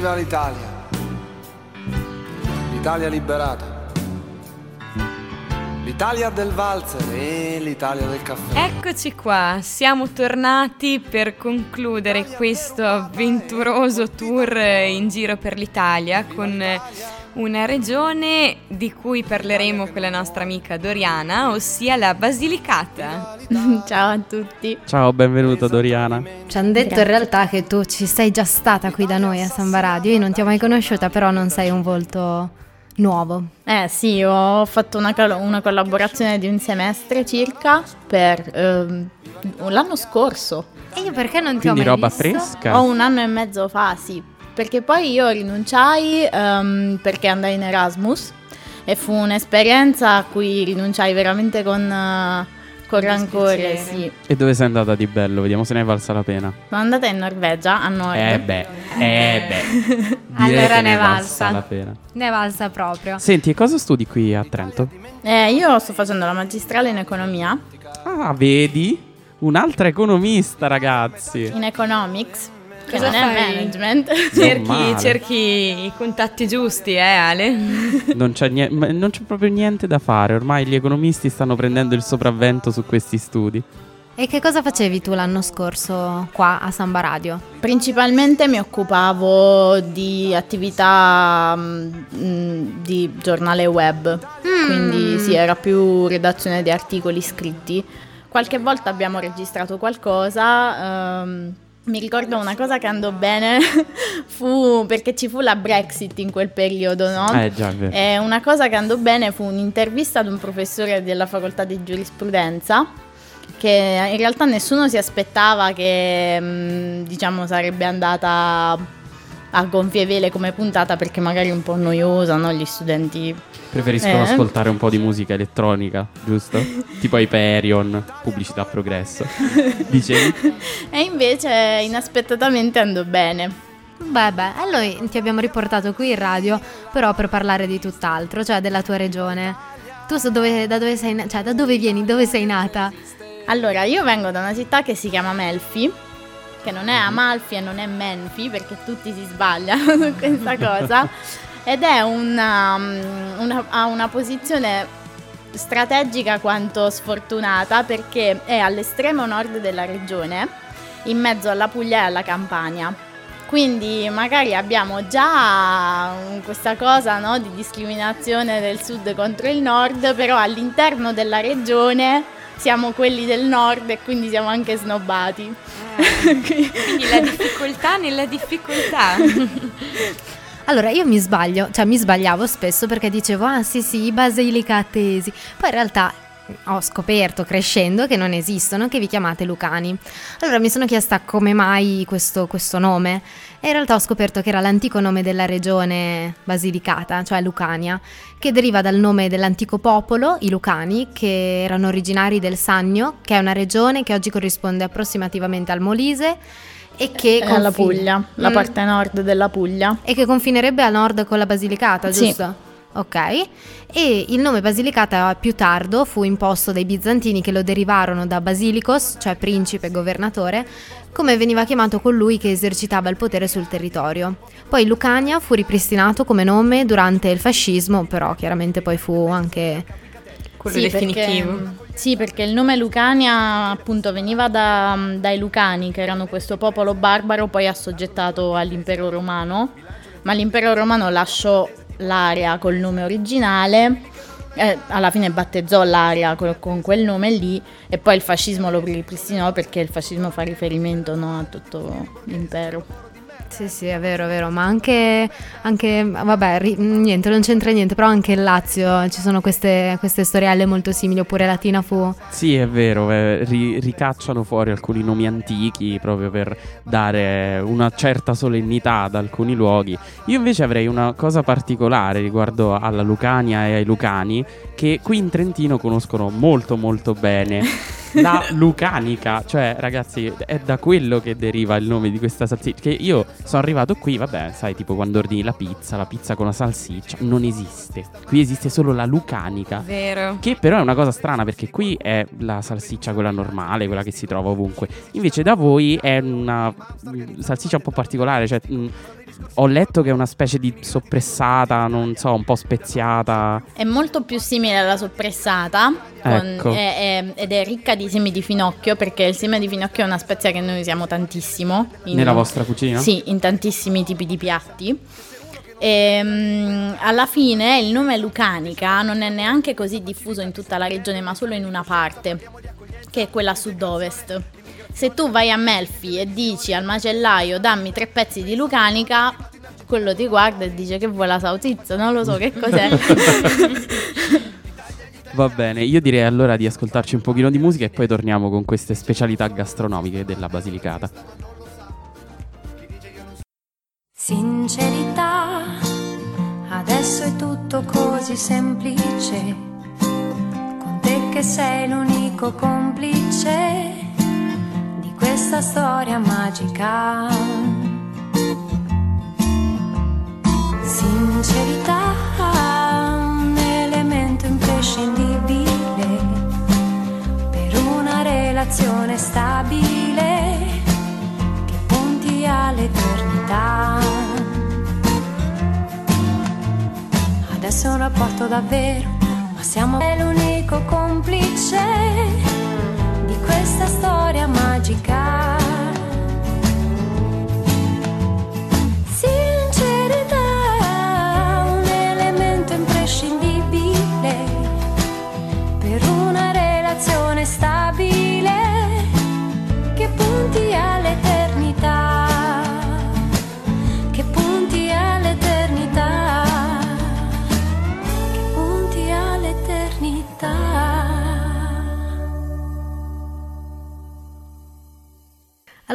Viva l'Italia! L'Italia liberata! L'Italia del valzer e l'Italia del caffè. Eccoci qua, siamo tornati per concludere questo avventuroso tour in giro per l'Italia con una regione di cui parleremo con la nostra amica Doriana, ossia la Basilicata. Ciao a tutti. Ciao, benvenuta Doriana. Ci hanno detto Grazie. in realtà che tu ci sei già stata qui da noi a Samba Radio, io non ti ho mai conosciuta, però non sei un volto nuovo. Eh sì, ho fatto una, una collaborazione di un semestre circa per eh, l'anno scorso. E io perché non ti Quindi ho mai roba visto? fresca? Ho un anno e mezzo fa, sì. Perché poi io rinunciai um, perché andai in Erasmus e fu un'esperienza a cui rinunciai veramente con... Uh, con rancore, sì. E dove sei andata di bello? Vediamo se ne è valsa la pena. Sono andata in Norvegia, a nord. Eh beh, eh beh. allora ne è valsa. la pena. Ne è valsa proprio. Senti, cosa studi qui a Trento? Eh, io sto facendo la magistrale in economia. Ah, vedi? Un'altra economista, ragazzi. In economics. Che non è management. Cerchi, cerchi, i contatti giusti, eh Ale? Non c'è, niente, non c'è proprio niente da fare, ormai gli economisti stanno prendendo il sopravvento su questi studi. E che cosa facevi tu l'anno scorso qua a Samba Radio? Principalmente mi occupavo di attività mh, mm, di giornale web, mm. quindi sì, era più redazione di articoli scritti. Qualche volta abbiamo registrato qualcosa. Um, mi ricordo una cosa che andò bene fu perché ci fu la Brexit in quel periodo, no? Eh già, vero. E una cosa che andò bene fu un'intervista ad un professore della facoltà di giurisprudenza che in realtà nessuno si aspettava che mm, diciamo sarebbe andata a gonfie vele come puntata perché magari è un po' noiosa, no? Gli studenti preferiscono eh. ascoltare un po' di musica elettronica, giusto? tipo Hyperion, pubblicità a progresso. Dicevi? E invece inaspettatamente andò bene. Beh, beh, e noi ti abbiamo riportato qui in radio, però per parlare di tutt'altro, cioè della tua regione. Tu dove, da, dove sei, cioè, da dove vieni? Dove sei nata? Allora, io vengo da una città che si chiama Melfi, che non è Amalfi e non è Menfi, perché tutti si sbagliano su questa cosa, ed è una, una, ha una posizione strategica quanto sfortunata perché è all'estremo nord della regione, in mezzo alla Puglia e alla Campania. Quindi magari abbiamo già questa cosa no, di discriminazione del sud contro il nord, però all'interno della regione siamo quelli del nord e quindi siamo anche snobbati. Eh, quindi la difficoltà nella difficoltà. Allora, io mi sbaglio, cioè mi sbagliavo spesso perché dicevo, ah sì sì, i basilicatesi. Poi in realtà ho scoperto crescendo che non esistono, che vi chiamate Lucani. Allora mi sono chiesta come mai questo, questo, nome e in realtà ho scoperto che era l'antico nome della regione Basilicata, cioè Lucania, che deriva dal nome dell'antico popolo, i Lucani, che erano originari del Sannio, che è una regione che oggi corrisponde approssimativamente al Molise e che confine... alla Puglia, la mm. parte nord della Puglia. E che confinerebbe a nord con la Basilicata, giusto? Sì. Ok, e il nome Basilicata più tardo fu imposto dai bizantini che lo derivarono da Basilicos, cioè principe governatore, come veniva chiamato colui che esercitava il potere sul territorio. Poi Lucania fu ripristinato come nome durante il fascismo, però chiaramente poi fu anche quello sì, definitivo. Perché, sì, perché il nome Lucania appunto veniva da, dai Lucani, che erano questo popolo barbaro poi assoggettato all'impero romano, ma l'impero romano lasciò l'area col nome originale, eh, alla fine battezzò l'area con, con, quel nome lì e poi il fascismo lo ripristinò perché il fascismo fa riferimento no, a tutto l'impero. Sì, sì, è vero, è vero, ma anche, anche vabbè, ri, niente, non c'entra niente, però anche il Lazio ci sono queste, queste storielle molto simili, oppure Latina fu... Sì, è vero, eh, ri, ricacciano fuori alcuni nomi antichi proprio per dare una certa solennità ad alcuni luoghi. Io invece avrei una cosa particolare riguardo alla Lucania e ai Lucani, che qui in Trentino conoscono molto molto bene. la lucanica. Cioè, ragazzi, è da quello che deriva il nome di questa salsiccia. Che io sono arrivato qui, vabbè, sai, tipo quando ordini la pizza, la pizza con la salsiccia, non esiste. Qui esiste solo la lucanica. Vero. Che però è una cosa strana perché qui è la salsiccia quella normale, quella che si trova ovunque. Invece da voi è una salsiccia un po' particolare, cioè mh, ho letto che è una specie di soppressata, non so, un po' speziata. È molto più simile alla soppressata con- Ecco. è- è- ed è ricca di semi di finocchio perché il seme di finocchio è una spezia che noi usiamo tantissimo. in- Nella vostra cucina? Sì, in tantissimi tipi di piatti. Ehm, alla fine il nome Lucanica non è neanche così diffuso in tutta la regione, ma solo in una parte, che è quella sud-ovest. Se tu vai a Melfi e dici al macellaio dammi tre pezzi di Lucanica, quello ti guarda e dice che vuoi la sautizza, non lo so che cos'è. Va bene, io direi allora di ascoltarci un pochino di musica e poi torniamo con queste specialità gastronomiche della Basilicata. Sincerità, adesso è tutto così semplice, con te che sei l'unico complice questa storia magica. Sincerità, un elemento imprescindibile per una relazione stabile che punti all'eternità. Adesso è un rapporto davvero, ma siamo l'unico complice questa storia magica.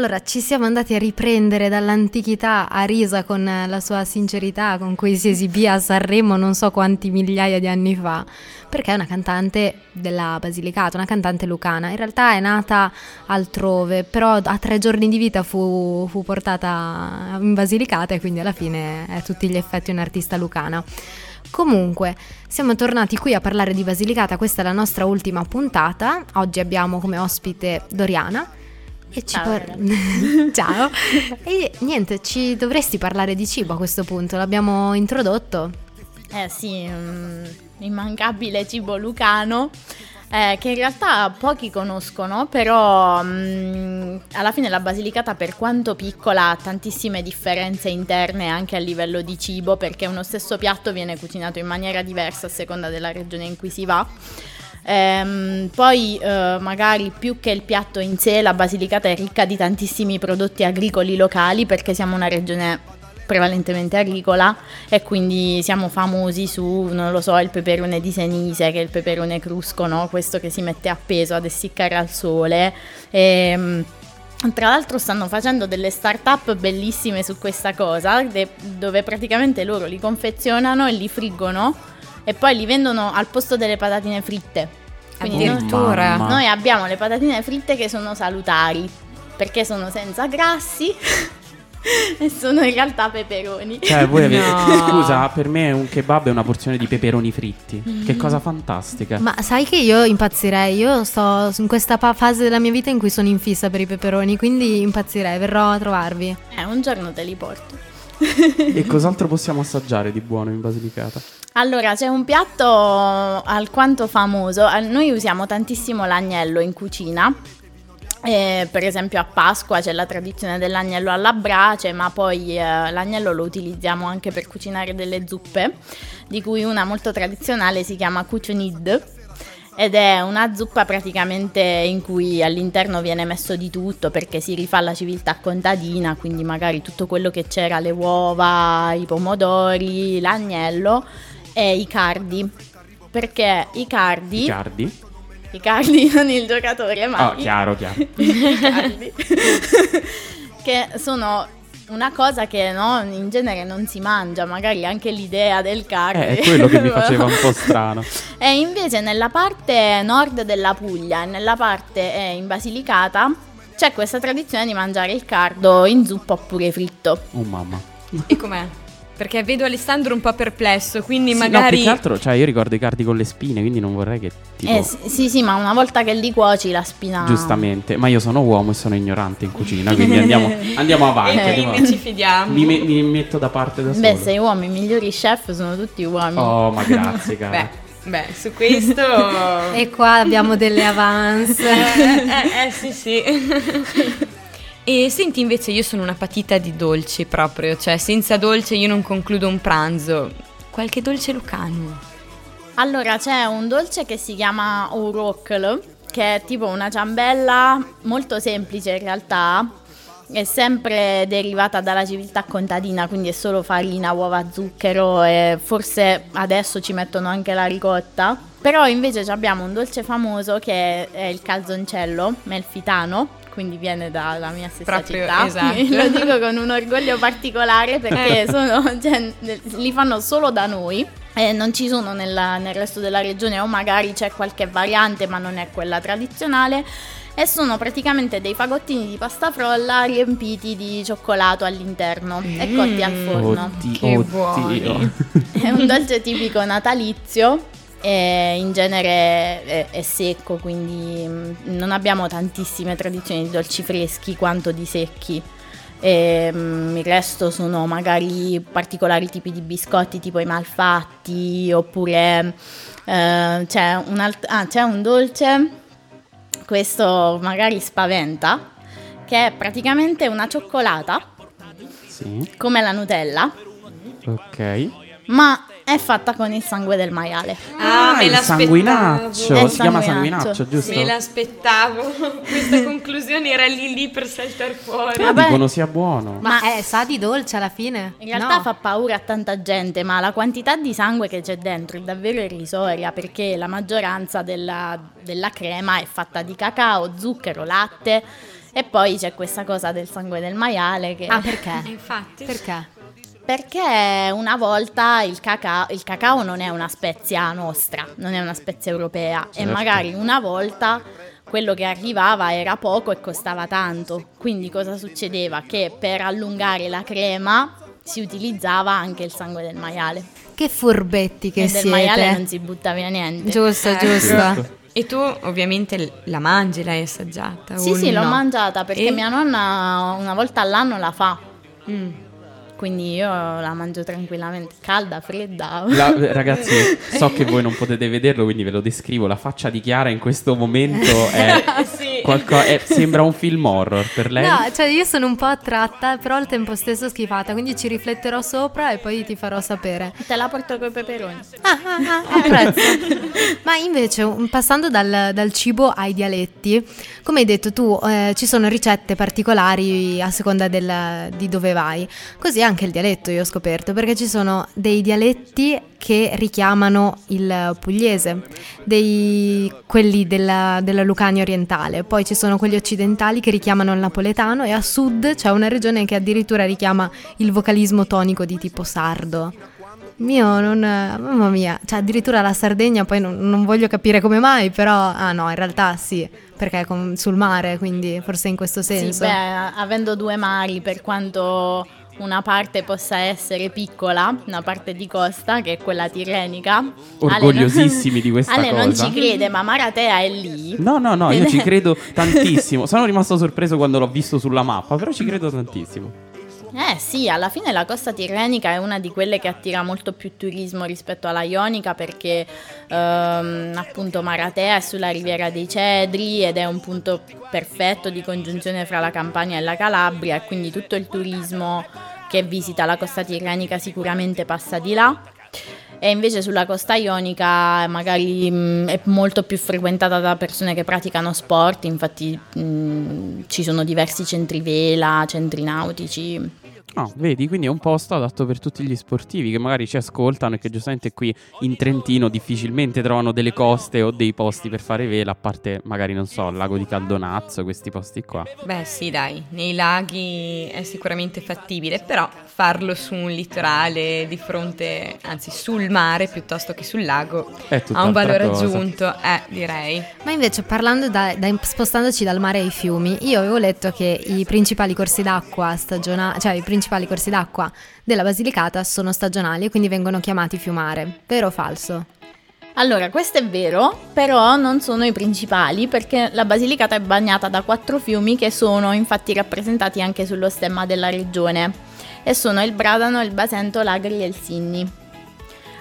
Allora, ci siamo andati a riprendere dall'antichità a Risa con la sua sincerità con cui si esibì a Sanremo non so quanti migliaia di anni fa, perché è una cantante della Basilicata, una cantante lucana. In realtà è nata altrove, però a tre giorni di vita fu, fu portata in Basilicata e quindi alla fine è a tutti gli effetti un'artista lucana. Comunque, siamo tornati qui a parlare di Basilicata, questa è la nostra ultima puntata. Oggi abbiamo come ospite Doriana. E ci Ciao, par- Ciao. E niente, ci dovresti parlare di cibo a questo punto, l'abbiamo introdotto. Eh sì, mm, immancabile cibo lucano. eh, che in realtà pochi conoscono, però mm, alla fine la Basilicata per quanto piccola ha tantissime differenze interne anche a livello di cibo perché uno stesso piatto viene cucinato in maniera diversa a seconda della regione in cui si va. Ehm, poi eh, magari più che il piatto in sé la Basilicata è ricca di tantissimi prodotti agricoli locali perché siamo una regione prevalentemente agricola e quindi siamo famosi su, non lo so, il peperone di Senise che è il peperone crusco, no? questo che si mette appeso ad essiccare al sole. Ehm, tra l'altro stanno facendo delle start-up bellissime su questa cosa, dove praticamente loro li confezionano e li friggono e poi li vendono al posto delle patatine fritte. Quindi noi, Addirittura. mamma. noi abbiamo le patatine fritte che sono salutari, perché sono senza grassi e sono in realtà peperoni. Cioè, voi avete... No. Scusa, per me un kebab è una porzione di peperoni fritti. Mm. Che cosa fantastica. Ma sai che io impazzirei? Io sto in questa pa- fase della mia vita in cui sono in fissa per i peperoni, quindi impazzirei, verrò a trovarvi. Eh, un giorno te li porto. E cos'altro possiamo assaggiare di buono in Basilicata? Allora, c'è un piatto alquanto famoso. Eh, Noi usiamo tantissimo l'agnello in cucina. Eh, per esempio a Pasqua c'è la tradizione dell'agnello alla brace, ma poi eh, l'agnello lo utilizziamo anche per cucinare delle zuppe, di cui una molto tradizionale si chiama kuchenid. Ed è una zuppa praticamente in cui all'interno viene messo di tutto perché si rifà la civiltà contadina, quindi magari tutto quello che c'era, le uova, i pomodori, l'agnello e i cardi. Perché i cardi, Cardi? i cardi non il giocatore, ma Oh, chiaro, chiaro. i cardi, che sono una cosa che no, in genere non si mangia, magari anche l'idea del cardi. Eh, è quello che mi faceva un po' strano. E invece nella parte nord della Puglia e nella parte eh, in Basilicata c'è questa tradizione di mangiare il cardo in zuppa oppure fritto. Oh mamma. E com'è? Perché vedo Alessandro un po' perplesso, quindi Sì, no, magari... più che altro, cioè io ricordo i cardi con le spine, quindi non vorrei che tipo... Eh, sì, sì, sì, ma una volta che li cuoci la spina... Giustamente, ma io sono uomo e sono ignorante in cucina, quindi andiamo, andiamo avanti. E andiamo quindi ci fidiamo. Mi, me- mi metto da parte da solo. Beh, sei uomo, i migliori chef sono tutti uomini. Oh, ma grazie, cara. Beh, beh, su questo... E qua abbiamo delle avance. eh, eh, eh, sì, sì. E senti, invece, io sono una patita di dolci proprio, cioè senza dolce io non concludo un pranzo. Qualche dolce lucano? Allora, c'è un dolce che si chiama Urokl, che è tipo una ciambella molto semplice in realtà, è sempre derivata dalla civiltà contadina, quindi è solo farina, uova, zucchero e forse adesso ci mettono anche la ricotta. Però invece abbiamo un dolce famoso che è il calzoncello melfitano, quindi viene dalla mia stessa Proprio, città. esatto. Lo dico con un orgoglio particolare perché sono, cioè, li fanno solo da noi. E non ci sono nella- nel resto della regione o magari c'è qualche variante ma non è quella tradizionale e sono praticamente dei fagottini di pasta frolla riempiti di cioccolato all'interno e cotti al forno. Oddio, Che oddio. buoni. È un dolce tipico natalizio e in genere è, è secco, quindi mm, non abbiamo tantissime tradizioni di dolci freschi quanto di secchi. E, mm, il resto sono magari particolari tipi di biscotti tipo i malfatti oppure eh, c'è, un alt- ah, c'è un dolce, questo magari spaventa, che è praticamente una cioccolata Sì, come la Nutella, ok. Ma è fatta con il sangue del maiale. Ah, me il sanguinaccio. Si chiama sanguinaccio, sanguinaccio, giusto? Me l'aspettavo. Questa conclusione era lì lì per saltare fuori. Però Vabbè. dicono sia buono. Ma Ma- eh, sa di dolce alla fine? In realtà No. fa paura a tanta gente, ma la quantità di sangue che c'è dentro è davvero irrisoria perché la maggioranza della, della crema è fatta di cacao, zucchero, latte e poi c'è questa cosa del sangue del maiale che... Ah, perché? Infatti. Perché? Perché una volta il cacao, il cacao non è una spezia nostra, non è una spezia europea e Certo. magari una volta quello che arrivava era poco e costava tanto. Quindi cosa succedeva? Che per allungare la crema si utilizzava anche il sangue del maiale. Che furbetti che e del maiale siete. non si butta via niente. Giusto, Eh, giusto. Certo. E tu ovviamente la mangi, l'hai assaggiata? Sì, sì, l'ho no? mangiata perché E- mia nonna una volta all'anno la fa. Mm. Quindi io la mangio tranquillamente, calda, fredda. La- ragazzi, so che voi non potete vederlo, quindi ve lo descrivo. La faccia di Chiara in questo momento è Sì. qualco- è- sembra un film horror per lei. No, cioè io sono un po' attratta, però al tempo stesso schifata, quindi ci rifletterò sopra e poi ti farò sapere. Te la porto coi peperoni. Ah, ah, ah, apprezzo. Ma invece, un- passando dal, dal cibo ai dialetti, come hai detto tu, eh, ci sono ricette particolari a seconda del- di dove vai. Così anche il dialetto, io ho scoperto, perché ci sono dei dialetti che richiamano il pugliese, dei, quelli della, della Lucania orientale, poi ci sono quelli occidentali che richiamano il napoletano e a sud c'è una regione che addirittura richiama il vocalismo tonico di tipo sardo. Mio, non. Mamma mia, cioè addirittura la Sardegna, poi non, non voglio capire come mai, però. Ah no, in realtà sì, perché è con- sul mare, quindi forse in questo Sì, senso. beh, avendo due mari, per quanto una parte possa essere piccola, una parte di costa, che è quella tirrenica. Ale non- Orgogliosissimi di questa Ale non cosa. ci crede, ma Maratea è lì. No, no, no, io ci credo tantissimo. Sono rimasto sorpreso quando l'ho visto sulla mappa, però ci credo tantissimo. Eh sì, alla fine la costa tirrenica è una di quelle che attira molto più turismo rispetto alla ionica perché ehm, appunto Maratea è sulla riviera dei Cedri ed è un punto perfetto di congiunzione fra la Campania e la Calabria e quindi tutto il turismo che visita la costa tirrenica sicuramente passa di là. E invece sulla costa ionica magari mh, è molto più frequentata da persone che praticano sport, infatti mh, ci sono diversi centri vela, centri nautici. Ah, vedi, quindi è un posto adatto per tutti gli sportivi che magari ci ascoltano e che giustamente qui in Trentino difficilmente trovano delle coste o dei posti per fare vela, a parte magari, non so, il lago di Caldonazzo, questi posti qua. Beh sì dai, nei laghi è sicuramente fattibile, però farlo su un litorale di fronte, anzi sul mare piuttosto che sul lago, ha un valore cosa. aggiunto, eh direi. Ma invece parlando da, da- spostandoci dal mare ai fiumi, io avevo letto che i principali corsi d'acqua stagionali, cioè i principali principali corsi d'acqua della Basilicata sono stagionali e quindi vengono chiamati fiumare. Vero o falso? Allora, questo è vero, però non sono i principali perché la Basilicata è bagnata da quattro fiumi che sono infatti rappresentati anche sullo stemma della regione e sono il Bradano, il Basento, l'Agri e il Sinni.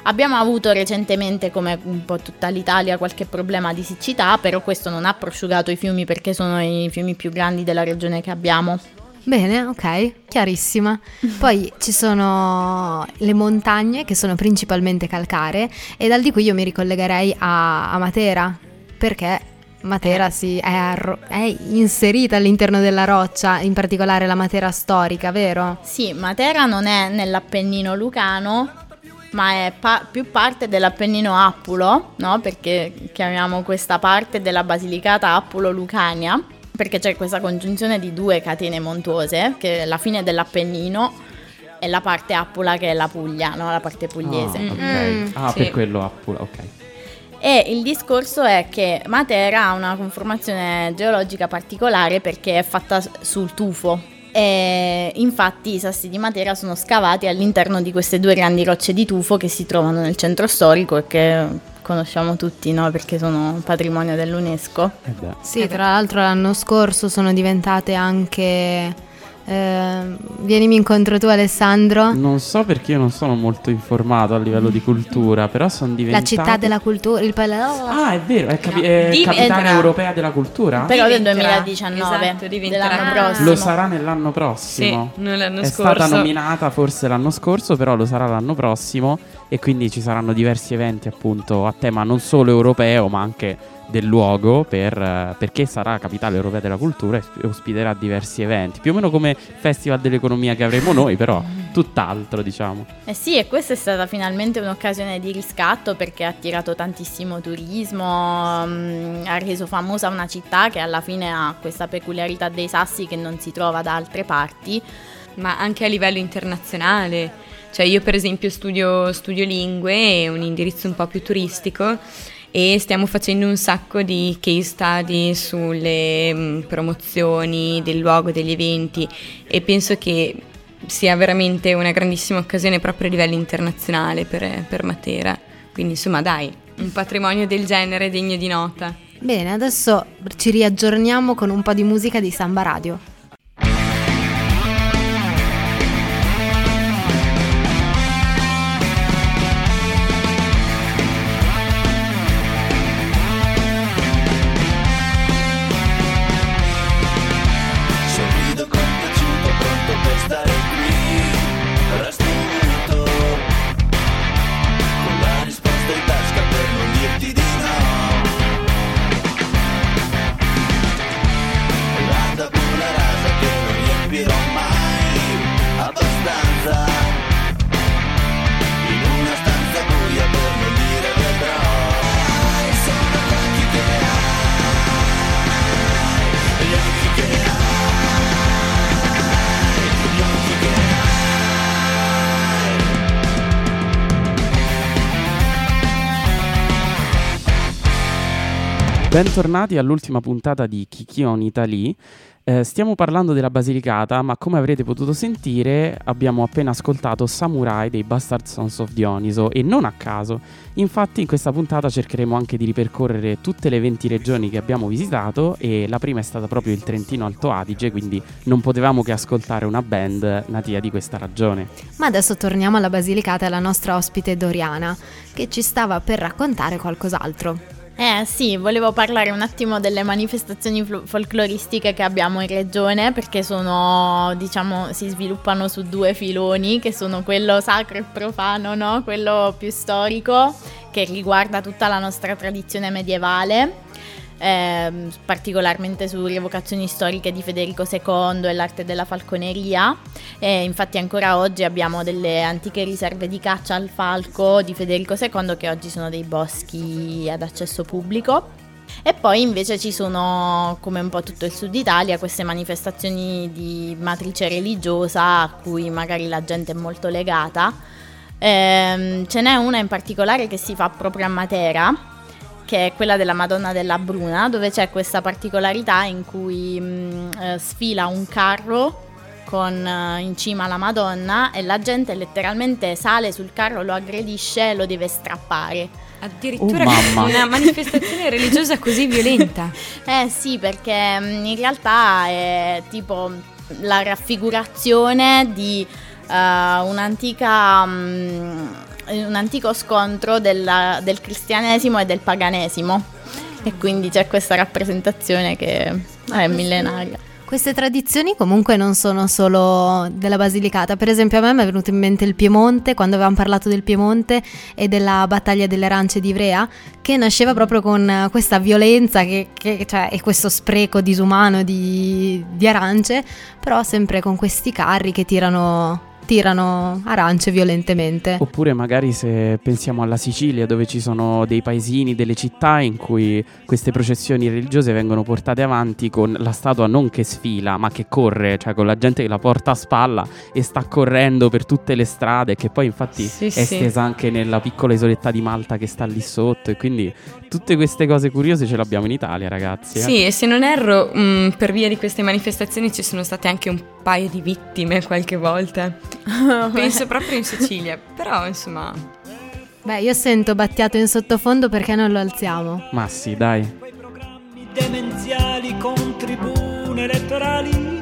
Abbiamo avuto recentemente, come un po' tutta l'Italia, qualche problema di siccità, però questo non ha prosciugato i fiumi perché sono i fiumi più grandi della regione che abbiamo. Bene, ok, chiarissima. Poi ci sono le montagne che sono principalmente calcaree e dal di cui io mi ricollegherei a, a Matera perché Matera si è, arro- è inserita all'interno della roccia, in particolare la Matera storica, vero? Sì, Matera non è nell'Appennino lucano, ma è pa- più parte dell'Appennino Appulo, no? Perché chiamiamo questa parte della Basilicata Appulo-Lucania perché c'è questa congiunzione di due catene montuose, che è la fine dell'Appennino e la parte Appula che è la Puglia, no? la parte pugliese. Ah, ok. Mm, ah, sì. per quello Appula, ok. E il discorso è che Matera ha una conformazione geologica particolare perché è fatta sul tufo. E infatti i sassi di Matera sono scavati all'interno di queste due grandi rocce di tufo che si trovano nel centro storico e che conosciamo tutti, no? Perché sono patrimonio dell'UNESCO. Eh. Sì, tra l'altro l'anno scorso sono diventate anche... eh, vienimi incontro tu Alessandro. Non so perché io non sono molto informato a livello di cultura, però sono La diventate... città della cultura, il pal- Ah, è vero, è, capi- è Di- capitale eh, europea della cultura? Però del Diventerà, 2019, esatto, diventerà. dell'anno prossimo. Lo sarà nell'anno prossimo. Sì, non l'anno è scorso. stata nominata forse l'anno scorso, però lo sarà l'anno prossimo e quindi ci saranno diversi eventi appunto a tema non solo europeo ma anche del luogo per, eh, perché sarà capitale europea della cultura e ospiterà diversi eventi, più o meno come Festival dell'economia che avremo noi, però tutt'altro diciamo. Eh sì, e questa è stata finalmente un'occasione di riscatto perché ha attirato tantissimo turismo, mm, ha reso famosa una città che alla fine ha questa peculiarità dei sassi che non si trova da altre parti. ma anche a livello internazionale. Cioè io per esempio studio, studio lingue, è un indirizzo un po' più turistico e stiamo facendo un sacco di case study sulle mm, promozioni del luogo, degli eventi e penso che sia veramente una grandissima occasione proprio a livello internazionale per, per Matera. Quindi insomma dai, un patrimonio del genere degno di nota. Bene, adesso ci riaggiorniamo con un po' di musica di Samba Radio. Bentornati all'ultima puntata di Kikion Italy. Eh, stiamo parlando della Basilicata, ma come avrete potuto sentire abbiamo appena ascoltato Samurai dei Bastard Sons of Dioniso e non a caso. Infatti in questa puntata cercheremo anche di ripercorrere tutte le 20 regioni che abbiamo visitato e la prima è stata proprio il Trentino Alto Adige, quindi non potevamo che ascoltare una band natia di questa regione. Ma adesso torniamo alla Basilicata e alla nostra ospite Doriana, che ci stava per raccontare qualcos'altro. Eh sì, volevo parlare un attimo delle manifestazioni flo- folcloristiche che abbiamo in regione perché sono, diciamo, si sviluppano su due filoni che sono quello sacro e profano, no? Quello più storico che riguarda tutta la nostra tradizione medievale, ehm, particolarmente su rievocazioni storiche di Federico II e l'arte della falconeria. E infatti ancora oggi abbiamo delle antiche riserve di caccia al falco di Federico II che oggi sono dei boschi ad accesso pubblico. E poi invece ci sono, come un po' tutto il sud Italia, queste manifestazioni di matrice religiosa a cui magari la gente è molto legata. Ehm, ce n'è una in particolare che si fa proprio a Matera, che è quella della Madonna della Bruna, dove c'è questa particolarità in cui mh, eh, sfila un carro con eh, in cima la Madonna e la gente letteralmente sale sul carro, lo aggredisce e lo deve strappare. Addirittura Oh, una manifestazione religiosa così violenta. Eh sì, perché mm, in realtà è tipo la raffigurazione di eh, un'antica, mm, un antico scontro della- del cristianesimo e del paganesimo. E quindi c'è questa rappresentazione che è millenaria. Queste tradizioni comunque non sono solo della Basilicata, per esempio a me mi è venuto in mente il Piemonte, quando avevamo parlato del Piemonte e della battaglia delle arance di Ivrea, che nasceva proprio con eh, questa violenza che, che- cioè, e questo spreco disumano di, di arance, però sempre con questi carri che tirano, tirano arance violentemente. Oppure magari se pensiamo alla Sicilia dove ci sono dei paesini, delle città in cui queste processioni religiose vengono portate avanti con la statua non che sfila ma che corre, cioè con la gente che la porta a spalla e sta correndo per tutte le strade che poi infatti Sì, è sì. estesa anche nella piccola isoletta di Malta che sta lì sotto e quindi tutte queste cose curiose ce l'abbiamo in Italia ragazzi. eh. Sì, e se non erro, mh, per via di queste manifestazioni ci sono state anche un paio di vittime qualche volta. Penso proprio in Sicilia, però insomma... Beh, io sento Battiato in sottofondo perché non lo alziamo. Ma sì dai. quei programmi demenziali con tribune elettorali.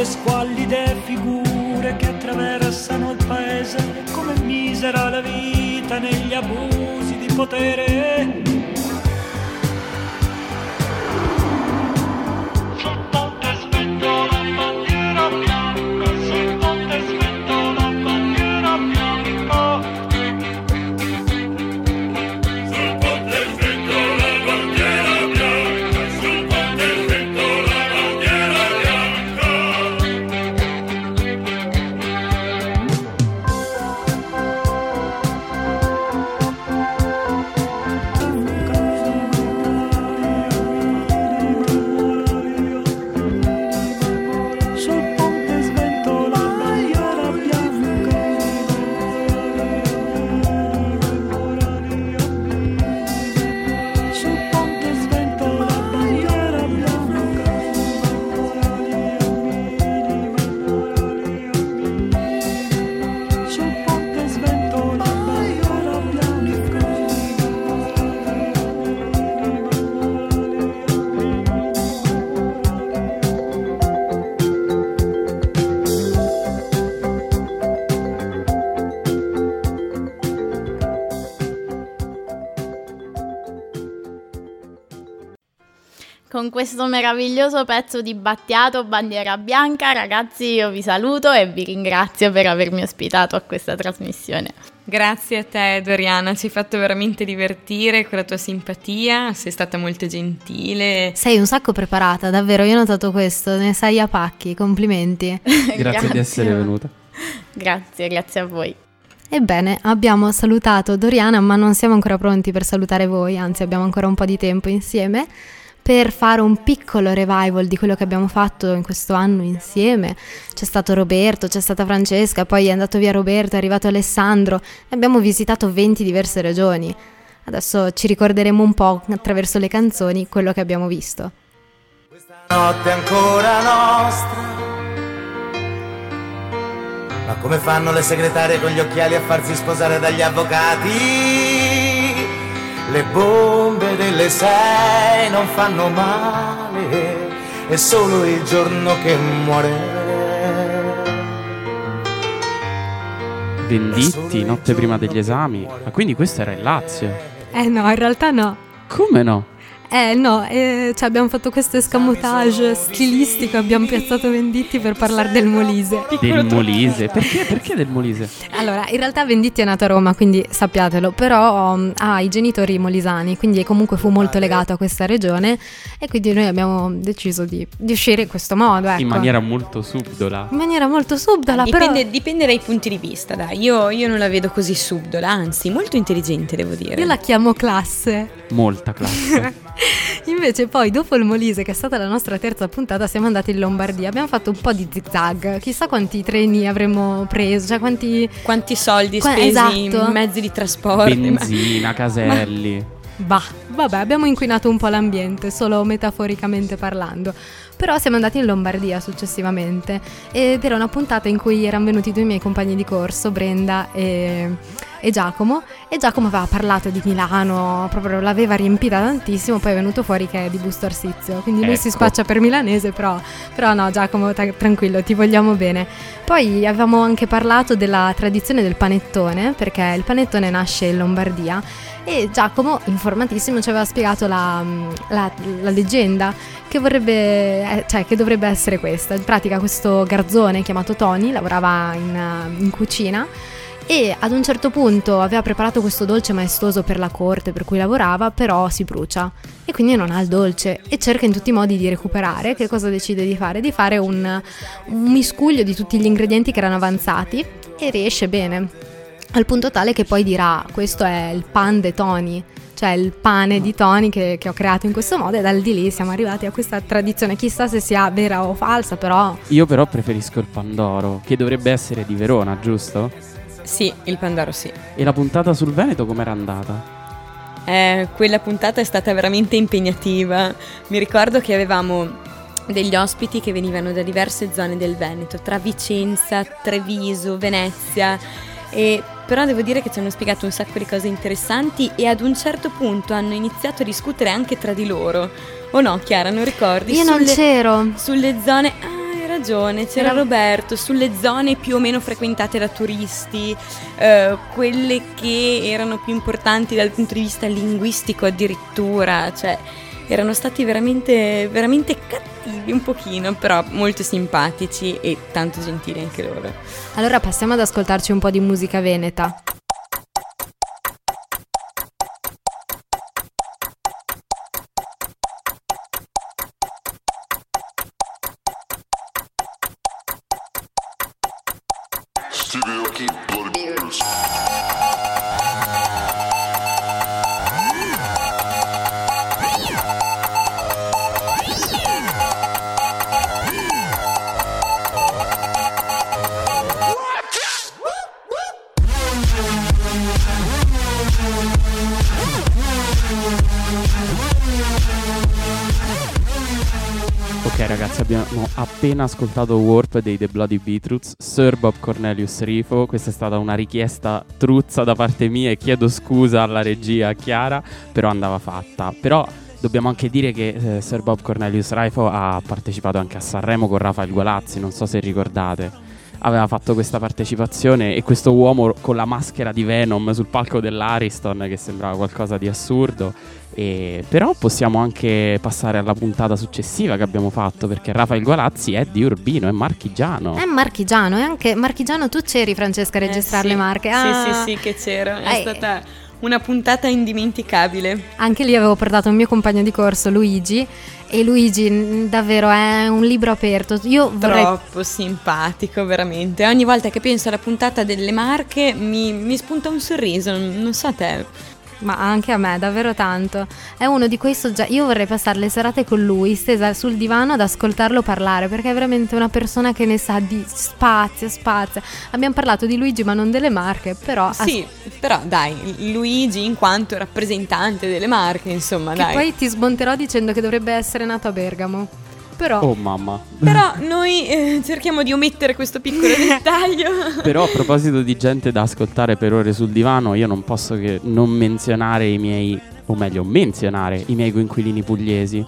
Quante squallide figure che attraversano il paese, come misera la vita negli abusi di potere. Con questo meraviglioso pezzo di Battiato Bandiera Bianca, ragazzi, io vi saluto e vi ringrazio per avermi ospitato a questa trasmissione. Grazie a te Doriana, ci hai fatto veramente divertire con la tua simpatia, sei stata molto gentile. Sei un sacco preparata, davvero, io ho notato questo, ne sai a pacchi, complimenti. Grazie di essere venuta. Grazie, grazie a voi. Ebbene, abbiamo salutato Doriana, ma non siamo ancora pronti per salutare voi, anzi abbiamo ancora un po' di tempo insieme per fare un piccolo revival di quello che abbiamo fatto in questo anno insieme. C'è stato Roberto, c'è stata Francesca, poi è andato via Roberto, è arrivato Alessandro, e abbiamo visitato 20 diverse regioni. Adesso ci ricorderemo un po' attraverso le canzoni quello che abbiamo visto. notte ancora nostra. Ma come fanno le segretarie con gli occhiali a farsi sposare dagli avvocati? Le bombe delle sei non fanno male, è solo il giorno che muore. Venditti, notte prima degli esami. Ma quindi questo era il Lazio. Eh no, in realtà no. Come no? Eh no, eh, cioè abbiamo fatto questo escamotage stilistico, abbiamo piazzato Venditti per parlare del Molise. Del Molise. Perché? Perché del Molise? Allora, in realtà Venditti è nato a Roma, quindi sappiatelo, però um, ha i genitori molisani, quindi comunque fu molto legato a questa regione e quindi noi abbiamo deciso di, di uscire in questo modo. Ecco. In maniera molto subdola. In maniera molto subdola, però... Dipende, dipende dai punti di vista, dai. Io, io non la vedo così subdola, anzi, molto intelligente, devo dire. Io la chiamo classe. Molta classe. Invece poi dopo il Molise, che è stata la nostra terza puntata, siamo andati in Lombardia. Abbiamo fatto un po' di zigzag. Chissà quanti treni avremmo preso, cioè quanti... Quanti soldi Qua- spesi esatto. in mezzi di trasporto. Benzina, caselli. Bah, vabbè, abbiamo inquinato un po' l'ambiente, solo metaforicamente parlando. Però siamo andati in Lombardia successivamente ed era una puntata in cui erano venuti due miei compagni di corso, Brenda e, e Giacomo, e Giacomo aveva parlato di Milano, proprio l'aveva riempita tantissimo, poi è venuto fuori che è di Busto Arsizio, quindi lui si Ecco. spaccia per milanese, però, però no Giacomo, ta- tranquillo, ti vogliamo bene. Poi avevamo anche parlato della tradizione del panettone, perché il panettone nasce in Lombardia e Giacomo, informatissimo, ci aveva spiegato la, la- la leggenda che, vorrebbe, eh, cioè, che dovrebbe essere questa. In pratica questo garzone chiamato Tony lavorava in, in cucina e ad un certo punto aveva preparato questo dolce maestoso per la corte per cui lavorava, però si brucia e quindi non ha il dolce e cerca in tutti i modi di recuperare. Che cosa decide di fare? Di fare un, un miscuglio di tutti gli ingredienti che erano avanzati e riesce bene. Al punto tale che poi dirà: Questo è il pan de Tony, cioè il pane di Tony che, che ho creato in questo modo, e dal di lì siamo arrivati a questa tradizione. Chissà se sia vera o falsa, però Io però preferisco il Pandoro, che dovrebbe essere di Verona, giusto? Sì, il Pandoro sì. E la puntata sul Veneto com'era andata? Eh, quella puntata è stata veramente impegnativa. Mi ricordo che avevamo degli ospiti che venivano da diverse zone del Veneto, tra Vicenza, Treviso, Venezia. E però devo dire che ci hanno spiegato un sacco di cose interessanti e ad un certo punto hanno iniziato a discutere anche tra di loro. O no, Chiara, non ricordi? io non Sulle- c'ero. sulle zone. Ah, ragione, c'era Era- Roberto. Sulle zone più o meno frequentate da turisti, eh, quelle che erano più importanti dal punto di vista linguistico addirittura. Cioè, erano stati veramente, veramente cattivi un pochino, però molto simpatici e tanto gentili anche loro. Allora passiamo ad ascoltarci un po' di musica veneta. Abbiamo appena ascoltato Warp dei The Bloody Beetroots, Sir Bob Cornelius Rifo, questa è stata una richiesta truzza da parte mia e chiedo scusa alla regia Chiara, però andava fatta. Però dobbiamo anche dire che eh, Sir Bob Cornelius Rifo ha partecipato anche a Sanremo con Rafael Gualazzi, non so se ricordate. Aveva fatto questa partecipazione e questo uomo con la maschera di Venom sul palco dell'Ariston che sembrava qualcosa di assurdo. E- però possiamo anche passare alla puntata successiva che abbiamo fatto perché Rafael Gualazzi è di Urbino, è marchigiano. È marchigiano, e anche marchigiano tu c'eri Francesca a registrare Eh, sì. le marche. Sì, Ah, sì, sì, che c'ero. È Eh. stata una puntata indimenticabile. Anche lì avevo portato un mio compagno di corso, Luigi, e Luigi davvero è un libro aperto. Io vorrei Troppo simpatico, veramente. Ogni volta che penso alla puntata delle marche mi, mi spunta un sorriso, non, non so a te. Ma anche a me, davvero tanto. È uno di quei soggetti. Io vorrei passare le serate con lui, stesa sul divano ad ascoltarlo parlare, perché è veramente una persona che ne sa di spazio, spazio. Abbiamo parlato di Luigi, ma non delle marche, però. as- Sì, però dai, Luigi in quanto rappresentante delle marche, insomma, che dai. poi ti smonterò dicendo che dovrebbe essere nato a Bergamo. Però. Oh mamma. Però noi eh, cerchiamo di omettere questo piccolo dettaglio. Però a proposito di gente da ascoltare per ore sul divano, io non posso che non menzionare i miei, o meglio, menzionare i miei coinquilini pugliesi.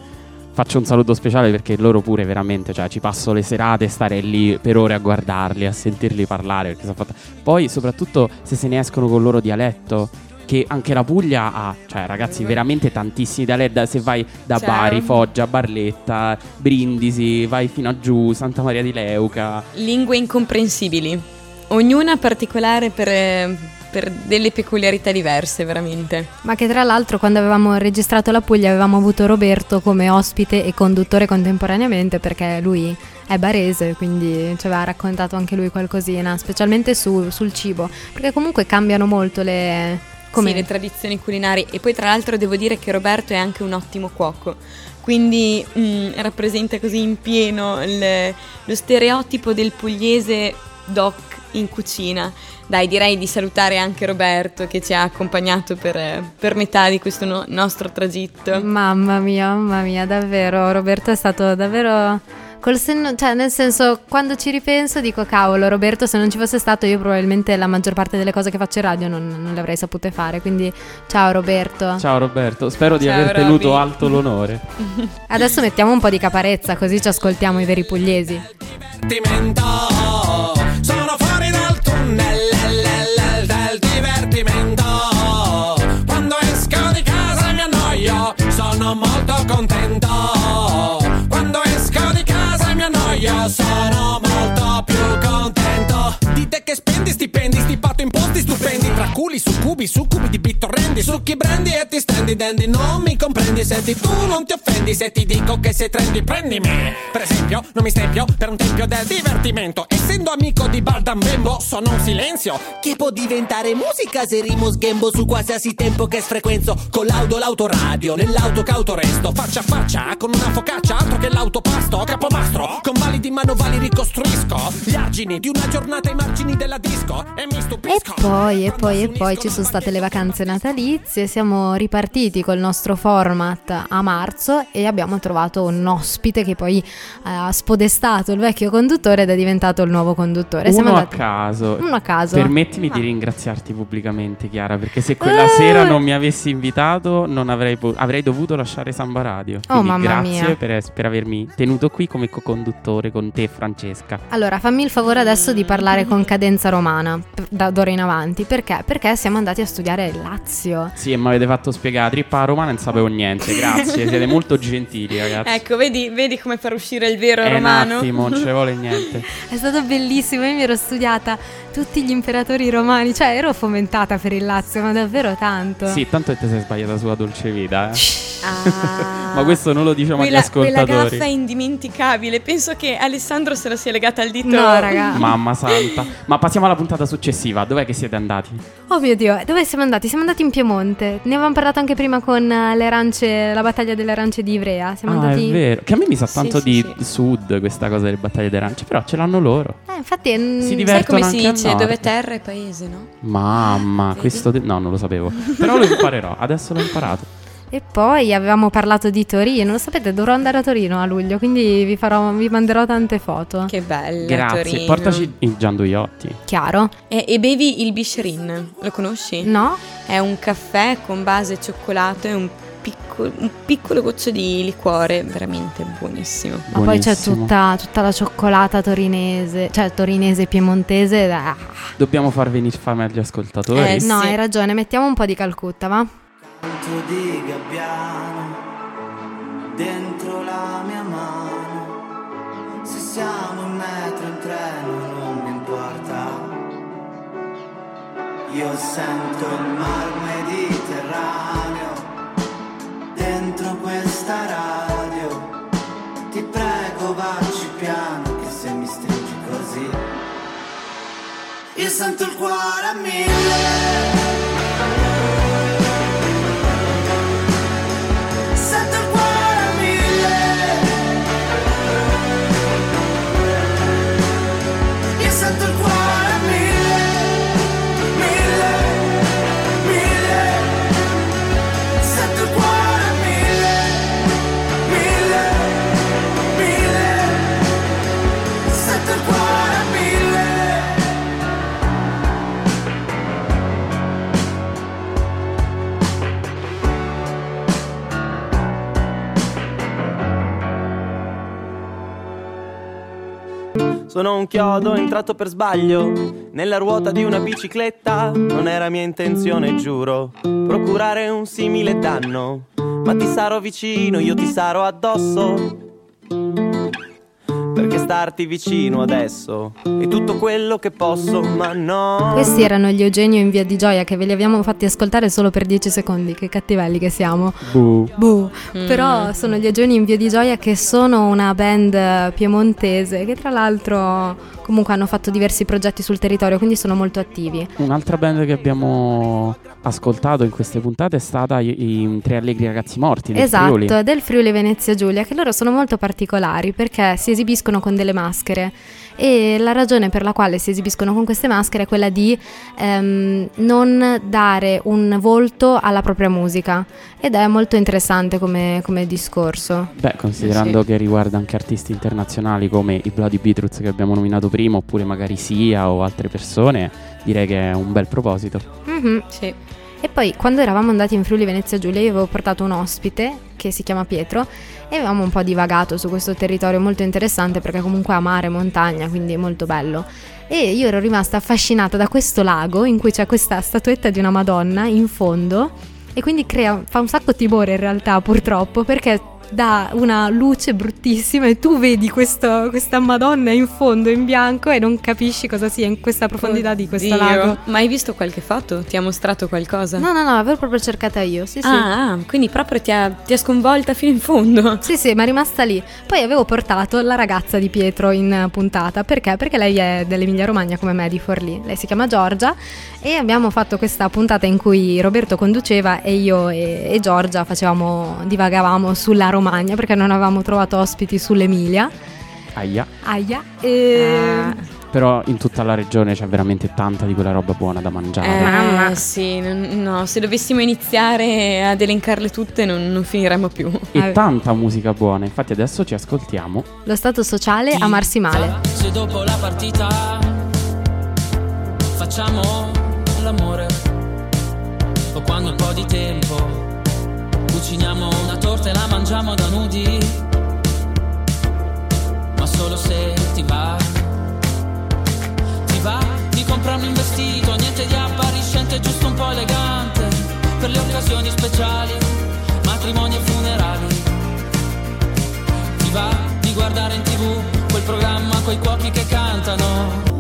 Faccio un saluto speciale perché loro pure veramente, cioè ci passo le serate, stare lì per ore a guardarli, a sentirli parlare. Perché sono fatta... Poi soprattutto se se ne escono col loro dialetto, perché anche la Puglia ha, cioè ragazzi, veramente tantissimi dialetti. Se vai da Chiaro. Bari, Foggia, Barletta, Brindisi, vai fino a giù, Santa Maria di Leuca. Lingue incomprensibili, ognuna particolare per, eh, per delle peculiarità diverse, veramente. Ma che tra l'altro quando avevamo registrato la Puglia avevamo avuto Roberto come ospite e conduttore contemporaneamente perché lui è barese, quindi ci aveva raccontato anche lui qualcosina, specialmente su- sul cibo, perché comunque cambiano molto le... come- Sì, le tradizioni culinarie. E poi tra l'altro devo dire che Roberto è anche un ottimo cuoco. Quindi mm, rappresenta così in pieno il- lo stereotipo del pugliese doc in cucina. Dai, direi di salutare anche Roberto che ci ha accompagnato per, per metà di questo no- nostro tragitto. Mamma mia, mamma mia, davvero, Roberto è stato davvero col senno, cioè nel senso, quando ci ripenso dico cavolo, Roberto se non ci fosse stato io probabilmente la maggior parte delle cose che faccio in radio non, non le avrei sapute fare, quindi ciao Roberto. Ciao Roberto, spero di Ciao, aver tenuto Roby. alto l'onore. Adesso mettiamo un po' di caparezza così ci ascoltiamo i veri pugliesi. divertimento. Sono fuori dal tunnel del, del divertimento. Quando esco di casa mi annoio, sono molto contento. Annoio, sono molto più contento. Di te che spendi stipendi, stipato imposti stupendi. Tra culi, succubi, succubi di bittorrendi, succhi brendi e ti stendi dendi. Non mi comprendi, senti tu non ti offendi se ti dico che sei trendy, prendimi. Per esempio, non mi stempio per un tempio del divertimento. Essendo amico di Bardam Bembo, sono un silenzio. Che può diventare musica se rimo sghembo su qualsiasi tempo che sfrequenzo Con l'auto, l'autoradio, nell'auto cauto resto Faccia a faccia, con una focaccia, altro che l'autopasto Capomastro, con validi manovali ricostruisco Gli argini di una giornata ai margini della disco E mi E stupisco poi, e poi, e poi ci sono state le vacanze natalizie, siamo ripartiti col nostro format a marzo e abbiamo trovato un ospite che poi ha spodestato il vecchio conduttore ed è diventato il nuovo conduttore. Siamo Uno a andati- caso. Uno a caso. Permettimi Ah. di ringraziarti pubblicamente, Chiara, perché se quella Eh. sera non mi avessi invitato, non avrei, po- avrei dovuto lasciare Samba Radio. Oh, Quindi mamma grazie mia. Per, per avermi tenuto qui come co-conduttore con te, Francesca. Allora, fammi il favore adesso di parlare con cadenza romana da d'ora in avanti. Perché? Perché siamo andati a studiare il Lazio. Sì, e mi avete fatto spiegare. Trippa a Roma non sapevo niente. Grazie, siete molto gentili, ragazzi. Ecco, vedi, vedi come far uscire il vero È un romano? attimo, non ci vuole niente. È stato bellissimo, io mi ero studiata tutti gli imperatori romani, cioè ero fomentata per il Lazio, ma davvero tanto. Sì, tanto che ti sei sbagliata sulla dolce vita, eh. Ah. Ma questo non lo diciamo quella, agli ascoltatori. Quella gaffa è indimenticabile. Penso che Alessandro se la sia legata al dito. No, raga. Mamma santa. Ma passiamo alla puntata successiva. Dov'è che siete andati? Oh mio Dio, dove siamo andati? Siamo andati in Piemonte. Ne avevamo parlato anche prima con eh, le arance, la battaglia delle arance di Ivrea. Siamo ah, andati. è vero. Che a me mi sa tanto sì, di sì. sud questa cosa delle battaglie d'arance. Però ce l'hanno loro. Eh, infatti, mm, Si Sai divertono come si dice? Dove terra è paese, no? Mamma, Vedi? questo. de- no, non lo sapevo. Però lo imparerò. Adesso l'ho imparato. E poi avevamo parlato di Torino. Lo sapete, dovrò andare a Torino a luglio, quindi vi, farò, vi manderò tante foto. Che bella Grazie. Torino. Portaci il Gianduiotti. Chiaro? E, e bevi il Bisherin, lo conosci? No? È un caffè con base cioccolato e un piccolo, un piccolo goccio di liquore, veramente buonissimo. Ma poi c'è tutta, tutta la cioccolata torinese, cioè torinese piemontese. ah. Dobbiamo far venire fame agli ascoltatori. Eh, No, sì. hai ragione, mettiamo un po' di Calcutta, va? Quanto di gabbiano dentro la mia mano. Se siamo in metro, in treno, non mi importa. Io sento il mar Mediterraneo dentro questa radio. Ti prego, vacci piano, che se mi stringi così. Io sento il cuore a mille. Sono un chiodo entrato per sbaglio nella ruota di una bicicletta. Non era mia intenzione, giuro, procurare un simile danno. Ma ti sarò vicino, io ti sarò addosso. Perché starti vicino adesso è tutto quello che posso, ma no. Questi erano gli Eugenio in via di gioia che ve li abbiamo fatti ascoltare solo per 10 secondi, che cattivelli che siamo. Buh. Buh. Mm. Però sono gli Eugenio in via di gioia che sono una band piemontese che tra l'altro comunque hanno fatto diversi progetti sul territorio, quindi sono molto attivi. Un'altra band che abbiamo ascoltato in queste puntate è stata i, i Tre Allegri Ragazzi Morti del esatto, Friuli. del Friuli Venezia Giulia, che loro sono molto particolari perché si esibiscono con delle maschere e la ragione per la quale si esibiscono con queste maschere è quella di ehm, non dare un volto alla propria musica ed è molto interessante come, come discorso. Beh, considerando che riguarda anche artisti internazionali come i Bloody Beatles che abbiamo nominato prima, oppure magari Sia o altre persone, direi che è un bel proposito. Mhm. Sì. E poi quando eravamo andati in Friuli Venezia Giulia io avevo portato un ospite che si chiama Pietro e avevamo un po' divagato su questo territorio molto interessante perché comunque ha mare, montagna, quindi è molto bello. E io ero rimasta affascinata da questo lago in cui c'è questa statuetta di una Madonna in fondo e quindi crea, fa un sacco timore in realtà purtroppo perché dà una luce bruttissima e tu vedi questo- questa Madonna in fondo in bianco e non capisci cosa sia in questa profondità di questo Oddio. lago. Ma hai visto qualche foto? Ti ha mostrato qualcosa? No, no, no, l'avevo proprio cercata io, sì, sì. Ah, ah, quindi proprio ti ha, ti ha sconvolta fino in fondo. Sì, sì, ma è rimasta lì. Poi avevo portato la ragazza di Pietro in puntata. Perché? Perché lei è dell'Emilia Romagna come me di Forlì. Lei si chiama Giorgia e abbiamo fatto questa puntata in cui Roberto conduceva e io e, e Giorgia facevamo, divagavamo sulla Romagna perché non avevamo trovato ospiti sull'Emilia. Aia. Aia. E... Ah, Però in tutta la regione c'è veramente tanta di quella roba buona da mangiare. eh, Mamma. sì, no, se dovessimo iniziare ad elencarle tutte non, non finiremmo più. E tanta musica buona. Infatti adesso ci ascoltiamo. Lo stato sociale amarsi male. Se dopo la partita facciamo l'amore o quando un po' di tempo cuciniamo una torta e la mangiamo da nudi. Ma solo se ti va. Ti va di comprarmi un vestito niente di appariscente giusto un po' elegante. Per le occasioni speciali matrimoni e funerali. Ti va di guardare in tv quel programma coi cuochi che cantano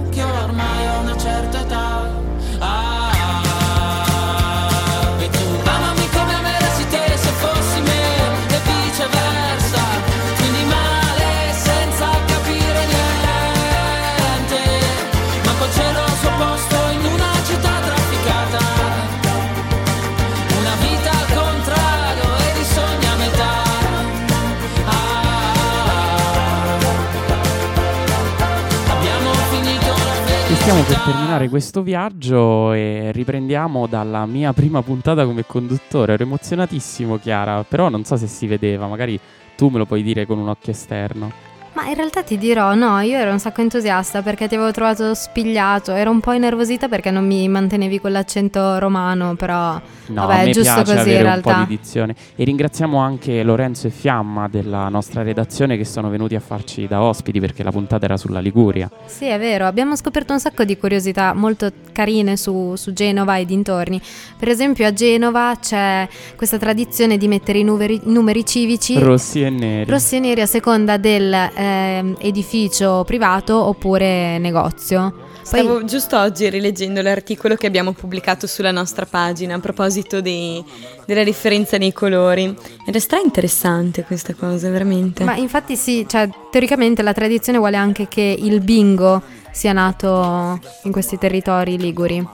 stiamo per terminare questo viaggio e riprendiamo dalla mia prima puntata come conduttore. Ero emozionatissimo, Chiara, però non so se si vedeva, magari tu me lo puoi dire con un occhio esterno. Ma in realtà ti dirò, no, io ero un sacco entusiasta perché ti avevo trovato spigliato, ero un po' innervosita perché non mi mantenevi con l'accento romano, però No, vabbè, a è me giusto piace così avere in un po' realtà. di dizione. E ringraziamo anche Lorenzo e Fiamma della nostra redazione che sono venuti a farci da ospiti perché la puntata era sulla Liguria. Sì, è vero, abbiamo scoperto un sacco di curiosità molto carine su, su Genova e dintorni. Per esempio a Genova c'è questa tradizione di mettere i numeri, numeri civici Rossi e neri. rossi e neri a seconda del ehm, edificio privato oppure negozio. Poi- Stavo giusto oggi rileggendo l'articolo che abbiamo pubblicato sulla nostra pagina a proposito dei- della differenza nei colori. Ed è stra interessante questa cosa, veramente. Ma infatti sì, cioè teoricamente la tradizione vuole anche che il bingo sia nato in questi territori liguri.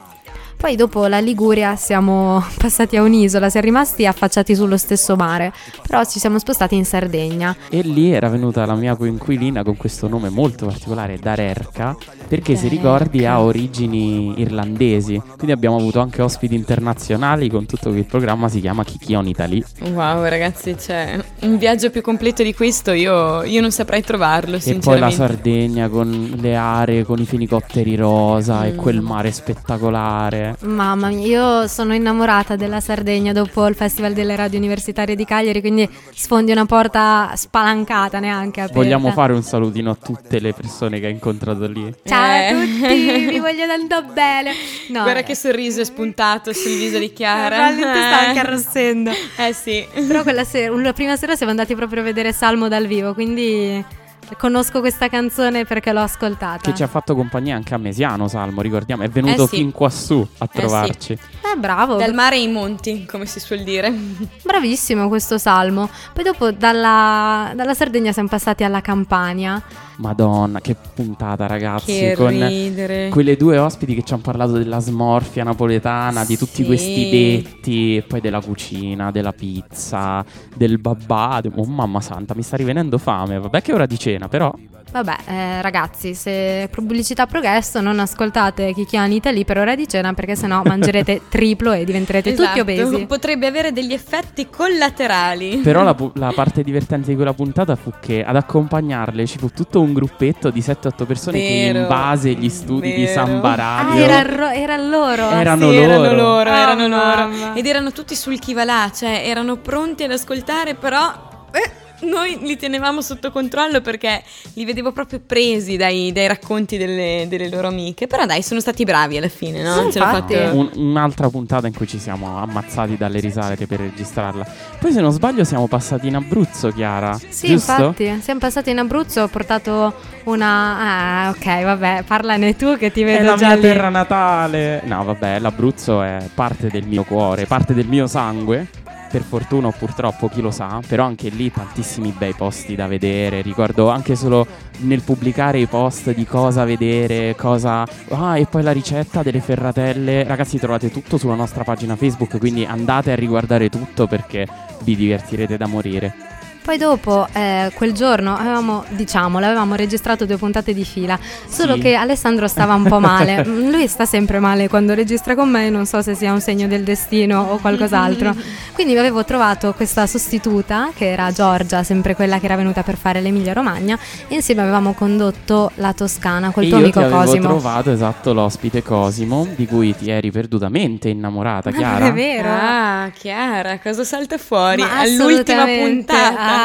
Poi dopo la Liguria siamo passati a un'isola, siamo rimasti affacciati sullo stesso mare, però ci siamo spostati in Sardegna. E lì era venuta la mia coinquilina con questo nome molto particolare, Darerka, perché se ricordi ha origini irlandesi. Quindi abbiamo avuto anche ospiti internazionali con tutto che il programma si chiama Kiki on Italy. Wow, ragazzi, c'è un viaggio più completo di questo, io, io non saprei trovarlo, E poi la. Sardegna con le aree, con i fenicotteri rosa e Mm. quel mare spettacolare. Mamma mia, io sono innamorata della Sardegna dopo il Festival delle Radio Universitarie di Cagliari, quindi sfondi una porta spalancata neanche aperta. Vogliamo fare un salutino a tutte le persone che hai incontrato lì. Ciao Eh. a tutti, vi voglio tanto bene. No, Guarda eh, che sorriso è spuntato sul viso di Chiara. Probabilmente sta Eh. anche arrossendo. Eh sì. Però quella sera, la prima sera siamo andati proprio a vedere Salmo dal vivo, quindi conosco questa canzone perché l'ho ascoltata. Che ci ha fatto compagnia anche a Mesiano, Salmo, ricordiamo. È venuto Eh sì. fin quassù a sì. trovarci. Eh, bravo, Dal mare ai monti, come si suol dire. bravissimo questo Salmo. Poi dopo dalla, dalla Sardegna siamo passati alla Campania. Madonna, che puntata, ragazzi. Che con ridere. quelle due ospiti che ci hanno parlato della smorfia napoletana, di tutti Sì. questi detti, e poi della cucina, della pizza, del babà. Oh mamma santa, mi sta rivenendo fame. Vabbè che è ora di cena, però. Vabbè, eh, ragazzi, se pubblicità progresso, non ascoltate Chichiani Italy per ora di cena perché sennò mangerete triplo e diventerete tutti Esatto. obesi. Potrebbe avere degli effetti collaterali. Però la, pu- la parte divertente di quella puntata fu che ad accompagnarle ci fu tutto un gruppetto di 7-8 persone che Vero, in base agli studi di vero. Samba Ah, Radio era, ro- era loro. Erano Sì, erano loro. loro, Oh, erano loro. Ed erano tutti sul chi va là, cioè erano pronti ad ascoltare, però eh, noi li tenevamo sotto controllo perché li vedevo proprio presi dai, dai racconti delle, delle loro amiche. Però dai, sono stati bravi alla fine, no? Sì, fatto- Un- un'altra puntata in cui ci siamo ammazzati dalle risate per registrarla. Poi, se non sbaglio, siamo passati in Abruzzo, Chiara. Sì, giusto? infatti, siamo passati in Abruzzo, ho portato una... Ah, ok, vabbè, parlane tu che ti È vedo la già mia lì. terra natale. No, vabbè, l'Abruzzo è parte del mio cuore, parte del mio sangue. Per fortuna o purtroppo, chi lo sa, però anche lì tantissimi bei posti da vedere. Ricordo anche solo nel pubblicare i post di cosa vedere, cosa. Ah, e poi la ricetta delle ferratelle. Ragazzi, trovate tutto sulla nostra pagina Facebook, quindi andate a riguardare tutto perché vi divertirete da morire. Poi dopo, eh, quel giorno, avevamo, diciamo, l'avevamo registrato due puntate di fila, solo Sì. che Alessandro stava un po' male. Mm, Lui sta sempre male quando registra con me, non so se sia un segno del destino o qualcos'altro. Quindi avevo trovato questa sostituta, che era Giorgia, sempre quella che era venuta per fare l'Emilia Romagna, e insieme avevamo condotto la Toscana col e tuo io amico ti avevo Cosimo. trovato esatto l'ospite Cosimo, di cui ti eri perdutamente innamorata, È Chiara. vero? Ah, Chiara, cosa salta fuori? Ma All'ultima puntata. Ah,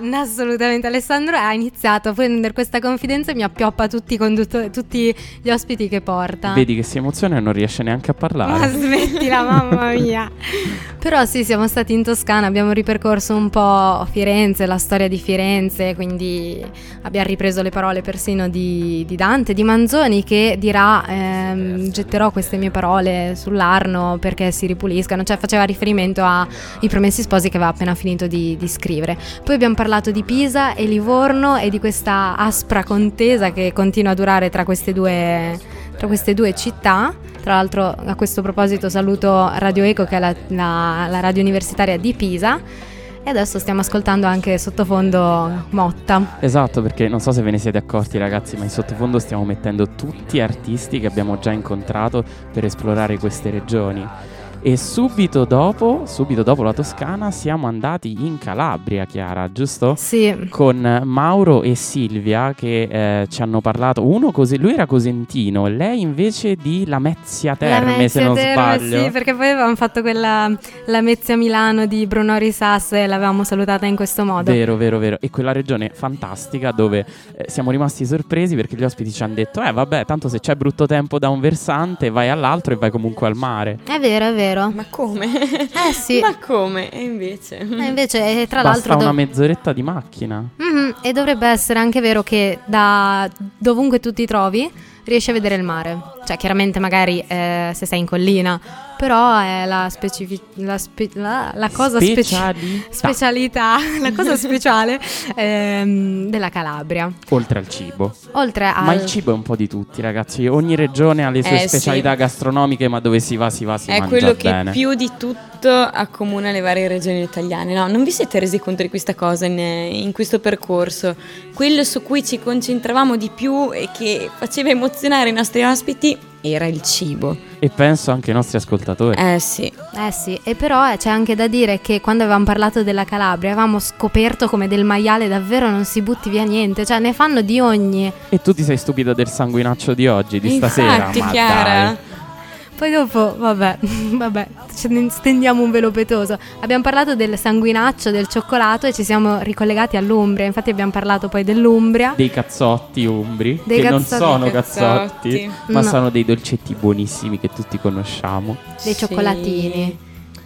no, assolutamente. Alessandro ha iniziato a prendere questa confidenza e mi appioppa tutti i conduttori, tutti gli ospiti che porta. Vedi che si emoziona e non riesce neanche a Ma parlare. smettila, mamma mia. Però sì, siamo stati in Toscana, abbiamo ripercorso un po' Firenze, la storia di Firenze, quindi abbiamo ripreso le parole persino di, di Dante, di Manzoni che dirà ehm, getterò queste mie parole sull'Arno perché si ripuliscano, cioè faceva riferimento ai Promessi Sposi che aveva appena finito di, di scrivere. Poi abbiamo parlato di Pisa e Livorno e di questa aspra contesa che continua a durare tra queste due, tra queste due città. Tra l'altro a questo proposito saluto Radio Eco che è la, la- la radio universitaria di Pisa e adesso stiamo ascoltando anche sottofondo Motta. Esatto, perché non so se ve ne siete accorti ragazzi, ma in sottofondo stiamo mettendo tutti artisti che abbiamo già incontrato per esplorare queste regioni. E subito dopo, subito dopo la Toscana, siamo andati in Calabria, Chiara, giusto? Sì. Con Mauro e Silvia che eh, ci hanno parlato. Uno cose- lui era cosentino, lei invece di Lamezia Terme, la se non Terme, sbaglio. Sì, perché poi avevamo fatto quella Lamezia Milano di Bruno Risas e l'avevamo salutata in questo modo. Vero, vero, vero. E quella regione fantastica dove eh, siamo rimasti sorpresi perché gli ospiti ci hanno detto: Eh, vabbè, tanto se c'è brutto tempo da un versante, vai all'altro e vai comunque al mare. È vero, è vero. Ma come? Eh sì. Ma come? E invece? E invece, eh, tra Basta l'altro, una dov- mezz'oretta di macchina. Mhm, e dovrebbe essere anche vero che da dovunque tu ti trovi riesci a vedere il mare. Cioè, chiaramente, magari eh, se sei in collina, però è la, specifi- la, spe- la- la cosa speci- Specialità. specialità, la cosa speciale ehm, della Calabria. Oltre al cibo. Oltre al. Ma il cibo è un po' di tutti, ragazzi. Ogni regione ha le sue Eh, specialità sì. gastronomiche, ma dove si va, si va, si È mangia quello che bene. più di tutto accomuna le varie regioni italiane. No, non vi siete resi conto di questa cosa in, in questo percorso? Quello su cui ci concentravamo di più e che faceva emozionare i nostri ospiti era il cibo. E penso anche ai nostri ascoltatori. Eh sì. Eh sì, e però eh, c'è anche da dire che quando avevamo parlato della Calabria avevamo scoperto come del maiale davvero non si butti via niente, cioè ne fanno di ogni. E tu ti sei stupida del sanguinaccio di oggi, di Infatti, stasera. Ma Chiara. dai. Poi dopo, vabbè, vabbè, ce ne stendiamo un velo pietoso. Abbiamo parlato del sanguinaccio, del cioccolato e ci siamo ricollegati all'Umbria. Infatti abbiamo parlato poi dell'Umbria. Dei cazzotti umbri, Dei che non cazzotti. sono Dei cazzotti, cazzotti. ma No. sono dei dolcetti buonissimi che tutti conosciamo. Dei cioccolatini. Dei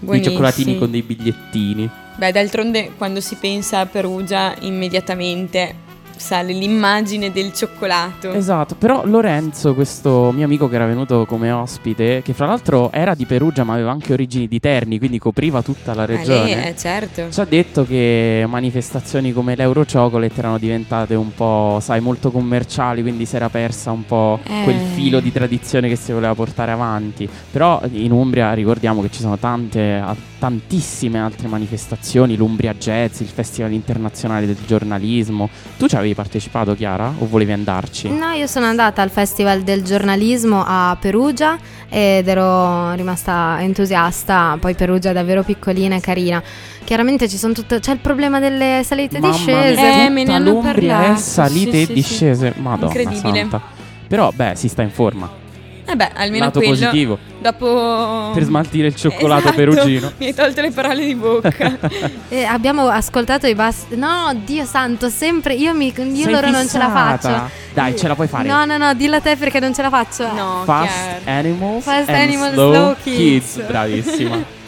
Buonissimi. cioccolatini con dei bigliettini. Beh, d'altronde quando si pensa a Perugia immediatamente sale l'immagine del cioccolato. Esatto, però Lorenzo, questo mio amico che era venuto come ospite, che fra l'altro era di Perugia ma aveva anche origini di Terni, quindi copriva tutta la Ah, lei, regione. eh, certo. Ci ha detto che manifestazioni come l'Euro Chocolate erano diventate un po', sai, molto commerciali, quindi si era persa un po' Eh. quel filo di tradizione che si voleva portare avanti. Però in Umbria ricordiamo che ci sono tante, tantissime altre manifestazioni, l'Umbria Jazz, il Festival Internazionale del Giornalismo. Tu ci avevi partecipato, Chiara? O volevi andarci? No, io sono andata al Festival del giornalismo a Perugia ed ero rimasta entusiasta. Poi Perugia è davvero piccolina e carina. Chiaramente ci sono tutte. C'è il problema delle salite e Mamma discese. mia, Eh, me ne hanno l'Umbria è parlato. salite Sì, e sì, discese. Madonna Incredibile. santa. Però, beh, si sta in forma. Eh beh, almeno Lato quello. positivo. Dopo... Per smaltire il cioccolato Esatto, perugino. Mi hai tolto le parole di bocca. E abbiamo ascoltato i bassi. No, Dio santo, sempre. Io, mi, io loro non ce la fissata. faccio. Dai, ce la puoi fare. No, no, no, dillo a te perché non ce la faccio. no, Fast chiaro. Animals Fast and Animals, Slow, Slow Kids. Kids. Bravissima.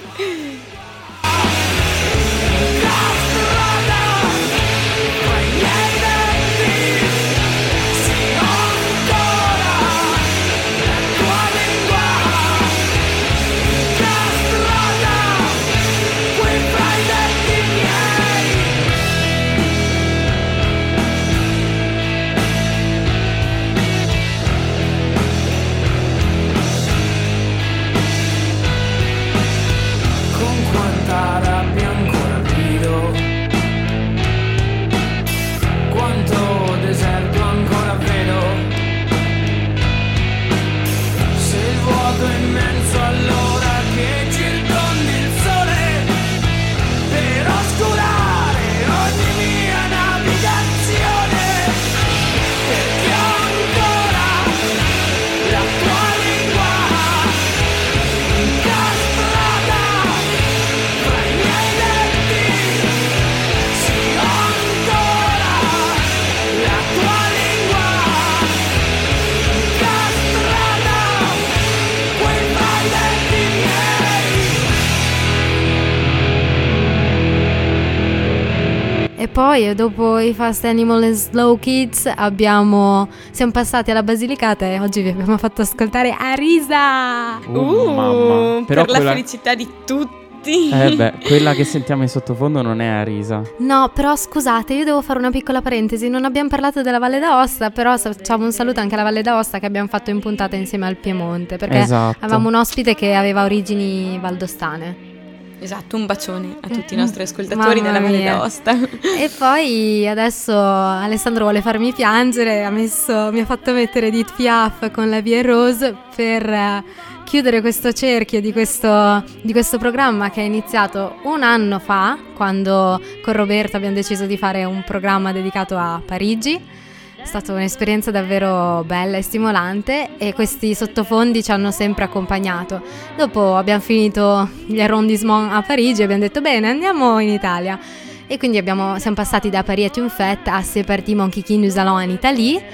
poi dopo i Fast Animal e Slow Kids abbiamo siamo passati alla Basilicata e oggi vi abbiamo fatto ascoltare Arisa. Oh, Uh, mamma. Però per quella... la felicità di tutti. Eh beh, quella che sentiamo in sottofondo non è Arisa. No, però scusate, io devo fare una piccola parentesi. Non abbiamo parlato della Valle d'Aosta, però facciamo un saluto anche alla Valle d'Aosta che abbiamo fatto in puntata insieme al Piemonte, perché Esatto. avevamo un ospite che aveva origini valdostane. Esatto, un bacione a tutti i nostri ascoltatori Mamma della Valle d'Aosta. E poi adesso Alessandro vuole farmi piangere, ha messo- mi ha fatto mettere Edith Piaf con la Vie Rose per eh, chiudere questo cerchio di questo, di questo programma che è iniziato un anno fa, quando con Roberto abbiamo deciso di fare un programma dedicato a Parigi. È stata un'esperienza davvero bella e stimolante e questi sottofondi ci hanno sempre accompagnato. Dopo abbiamo finito gli arrondissement a Parigi e abbiamo detto bene andiamo in Italia. E quindi abbiamo- siamo passati da Paris à Tunfet a C'est parti mon kiki nous allons en Italie.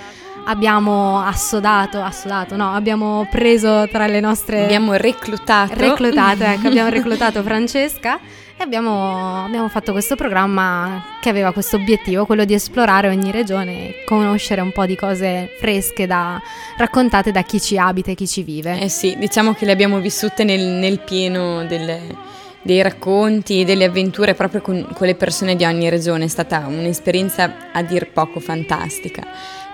Abbiamo assodato, assodato, no, abbiamo preso tra le nostre... Abbiamo reclutato. reclutato, ecco, abbiamo reclutato Francesca e abbiamo, abbiamo fatto questo programma che aveva questo obiettivo, quello di esplorare ogni regione e conoscere un po' di cose fresche da, raccontate da chi ci abita e chi ci vive. Eh sì, diciamo che le abbiamo vissute nel, nel pieno delle- dei racconti e delle avventure proprio con, con le persone di ogni regione. È stata un'esperienza a dir poco fantastica.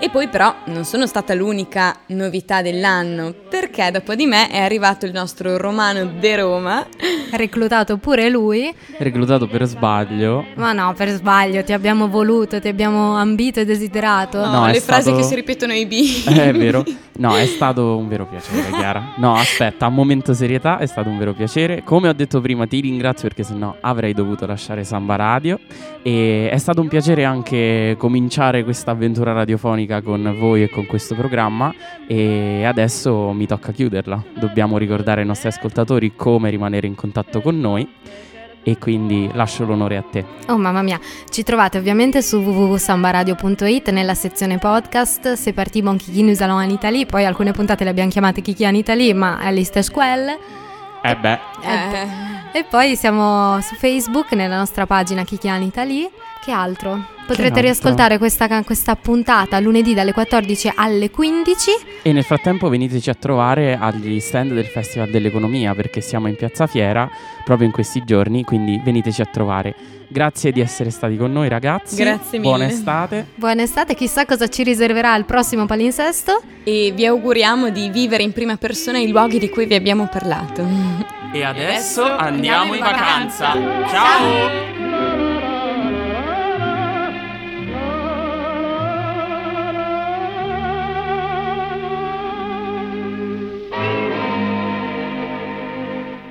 E poi però non sono stata l'unica novità dell'anno, perché dopo di me è arrivato il nostro Romano de Roma. Reclutato pure lui, Reclutato per sbaglio. ma no, per sbaglio, ti abbiamo voluto, ti abbiamo ambito e desiderato. No, No, le frasi stato- che si ripetono ai B. Eh, È vero. No, è stato un vero piacere, Chiara. No, aspetta, a momento serietà è stato un vero piacere. Come ho detto prima, ti ringrazio perché sennò avrei dovuto lasciare Samba Radio e è stato un piacere anche cominciare questa avventura radiofonica con voi e con questo programma e adesso mi tocca chiuderla. Dobbiamo ricordare ai nostri ascoltatori come rimanere in contatto con noi e quindi lascio l'onore a te. Oh mamma mia, ci trovate ovviamente su www.sambaradio.it nella sezione podcast, se partimos Kiki nous allons en Italie, poi alcune puntate le abbiamo chiamate Kiki en Italie, ma è l'istess quelle. Eh beh, Eh. E poi siamo su Facebook nella nostra pagina Kiki en Italie. Che altro? Potrete altro? riascoltare questa, questa puntata lunedì dalle 14 alle 15. e nel frattempo veniteci a trovare agli stand del Festival dell'Economia perché siamo in Piazza Fiera proprio in questi giorni, quindi veniteci a trovare. Grazie di essere stati con noi ragazzi. Grazie mille. Buona estate. Buona estate, chissà cosa ci riserverà il prossimo palinsesto. E vi auguriamo di vivere in prima persona i luoghi di cui vi abbiamo parlato. E adesso andiamo in vacanza. Ciao!